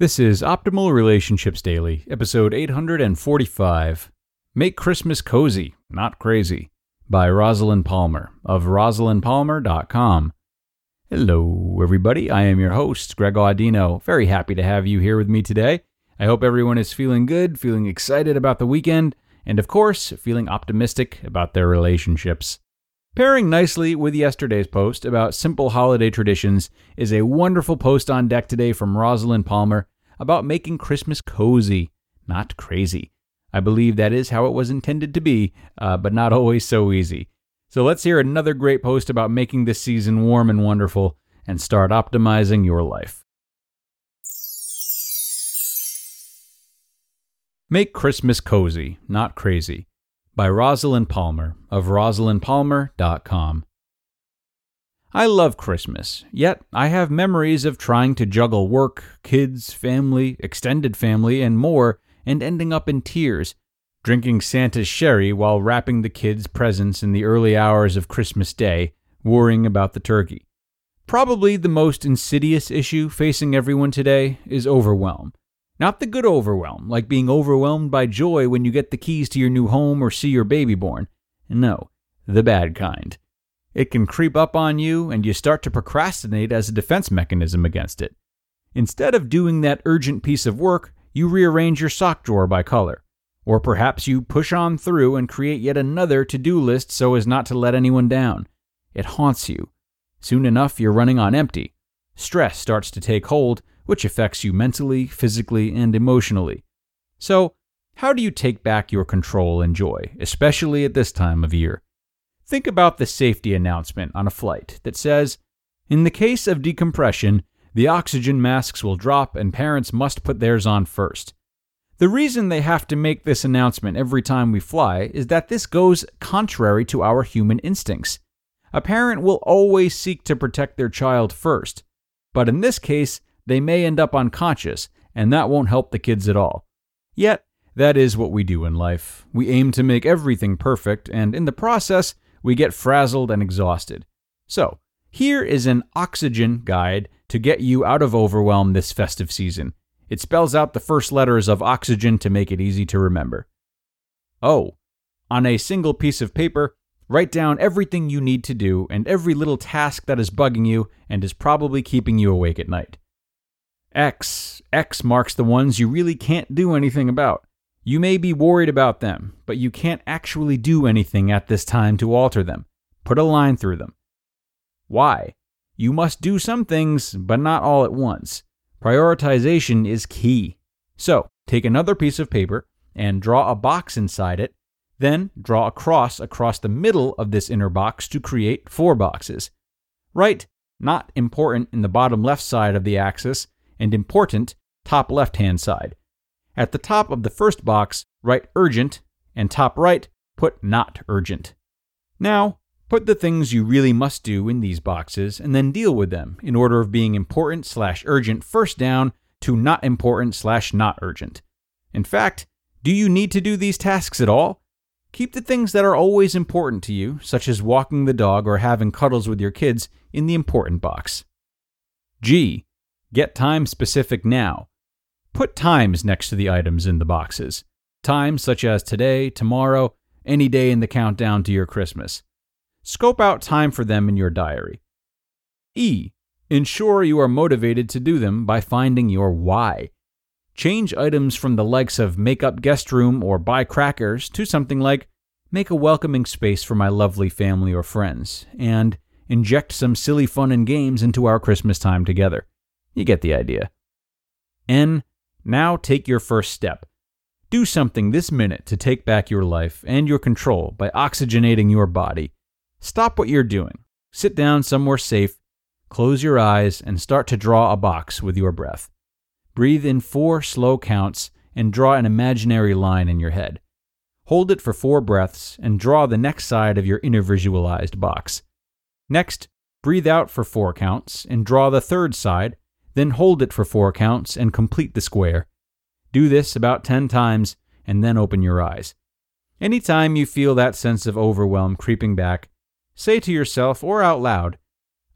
This is Optimal Relationships Daily, episode 845 Make Christmas Cozy, Not Crazy, by Rosalyn Palmer of rosalynpalmer.com. Hello, everybody. I am your host, Greg Audino. Very happy to have you here with me today. I hope everyone is feeling good, feeling excited about the weekend, and of course, feeling optimistic about their relationships. Pairing nicely with yesterday's post about simple holiday traditions is a wonderful post on deck today from Rosalyn Palmer about making Christmas cozy, not crazy. I believe that is how it was intended to be, uh, but not always so easy. So let's hear another great post about making this season warm and wonderful and start optimizing your life. Make Christmas cozy, not crazy by Rosalyn Palmer of rosalynpalmer.com. I love Christmas, yet I have memories of trying to juggle work, kids, family, extended family, and more, and ending up in tears, drinking Santa's sherry while wrapping the kids' presents in the early hours of Christmas Day, worrying about the turkey. Probably the most insidious issue facing everyone today is overwhelm. Not the good overwhelm, like being overwhelmed by joy when you get the keys to your new home or see your baby born. No, the bad kind. It can creep up on you, and you start to procrastinate as a defense mechanism against it. Instead of doing that urgent piece of work, you rearrange your sock drawer by color. Or perhaps you push on through and create yet another to do list so as not to let anyone down. It haunts you. Soon enough, you're running on empty. Stress starts to take hold, which affects you mentally, physically, and emotionally. So, how do you take back your control and joy, especially at this time of year? Think about the safety announcement on a flight that says, In the case of decompression, the oxygen masks will drop and parents must put theirs on first. The reason they have to make this announcement every time we fly is that this goes contrary to our human instincts. A parent will always seek to protect their child first, but in this case, they may end up unconscious, and that won't help the kids at all. Yet, that is what we do in life. We aim to make everything perfect, and in the process, we get frazzled and exhausted. So, here is an oxygen guide to get you out of overwhelm this festive season. It spells out the first letters of oxygen to make it easy to remember. O. On a single piece of paper, write down everything you need to do and every little task that is bugging you and is probably keeping you awake at night. X. X marks the ones you really can't do anything about. You may be worried about them, but you can't actually do anything at this time to alter them. Put a line through them. Y. You must do some things, but not all at once. Prioritization is key. So, take another piece of paper and draw a box inside it, then draw a cross across the middle of this inner box to create four boxes. Write not important in the bottom left side of the axis and important top left hand side. At the top of the first box, write urgent, and top right, put not urgent. Now, put the things you really must do in these boxes and then deal with them in order of being important slash urgent first down to not important slash not urgent. In fact, do you need to do these tasks at all? Keep the things that are always important to you, such as walking the dog or having cuddles with your kids, in the important box. G. Get time specific now. Put times next to the items in the boxes. Times such as today, tomorrow, any day in the countdown to your Christmas. Scope out time for them in your diary. E. Ensure you are motivated to do them by finding your why. Change items from the likes of make up guest room or buy crackers to something like make a welcoming space for my lovely family or friends, and inject some silly fun and games into our Christmas time together. You get the idea. N. Now take your first step. Do something this minute to take back your life and your control by oxygenating your body. Stop what you're doing. Sit down somewhere safe, close your eyes, and start to draw a box with your breath. Breathe in four slow counts and draw an imaginary line in your head. Hold it for four breaths and draw the next side of your inner visualized box. Next, breathe out for four counts and draw the third side then hold it for four counts and complete the square. Do this about 10 times and then open your eyes. Anytime you feel that sense of overwhelm creeping back, say to yourself or out loud,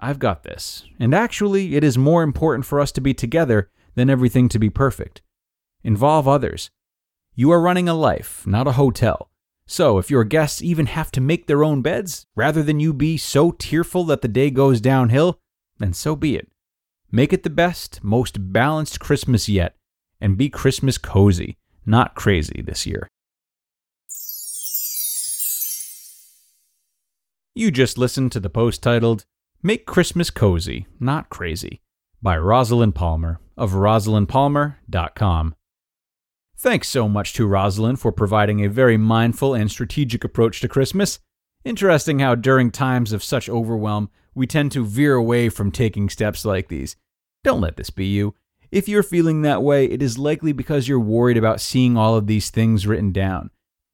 I've got this, and actually, it is more important for us to be together than everything to be perfect. Involve others. You are running a life, not a hotel. So, if your guests even have to make their own beds, rather than you be so tearful that the day goes downhill, then so be it. Make it the best, most balanced Christmas yet, and be Christmas cozy, not crazy this year. You just listened to the post titled, Make Christmas Cozy, Not Crazy, by Rosalyn Palmer of rosalynpalmer.com. Thanks so much to Rosalyn for providing a very mindful and strategic approach to Christmas. Interesting how during times of such overwhelm, we tend to veer away from taking steps like these. Don't let this be you. If you're feeling that way, it is likely because you're worried about seeing all of these things written down.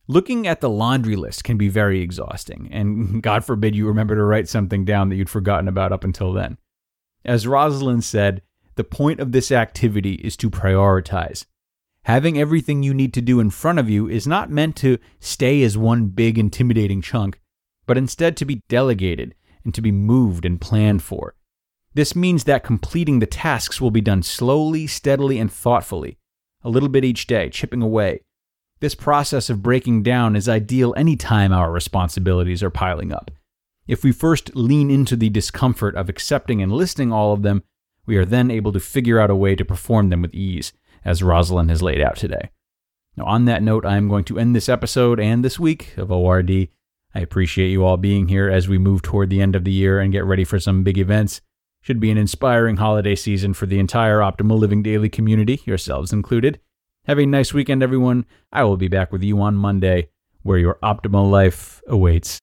Looking at the laundry list can be very exhausting, and God forbid you remember to write something down that you'd forgotten about up until then. As Rosalyn said, the point of this activity is to prioritize. Having everything you need to do in front of you is not meant to stay as one big intimidating chunk, but instead to be delegated and to be moved and planned for. This means that completing the tasks will be done slowly, steadily, and thoughtfully, a little bit each day, chipping away, this process of breaking down is ideal anytime our responsibilities are piling up. If we first lean into the discomfort of accepting and listing all of them, we are then able to figure out a way to perform them with ease, as Rosalyn has laid out today. Now, on that note, I am going to end this episode and this week of ORD. I appreciate you all being here as we move toward the end of the year and get ready for some big events. Should be an inspiring holiday season for the entire Optimal Living Daily community, yourselves included. Have a nice weekend, everyone. I will be back with you on Monday, where your optimal life awaits.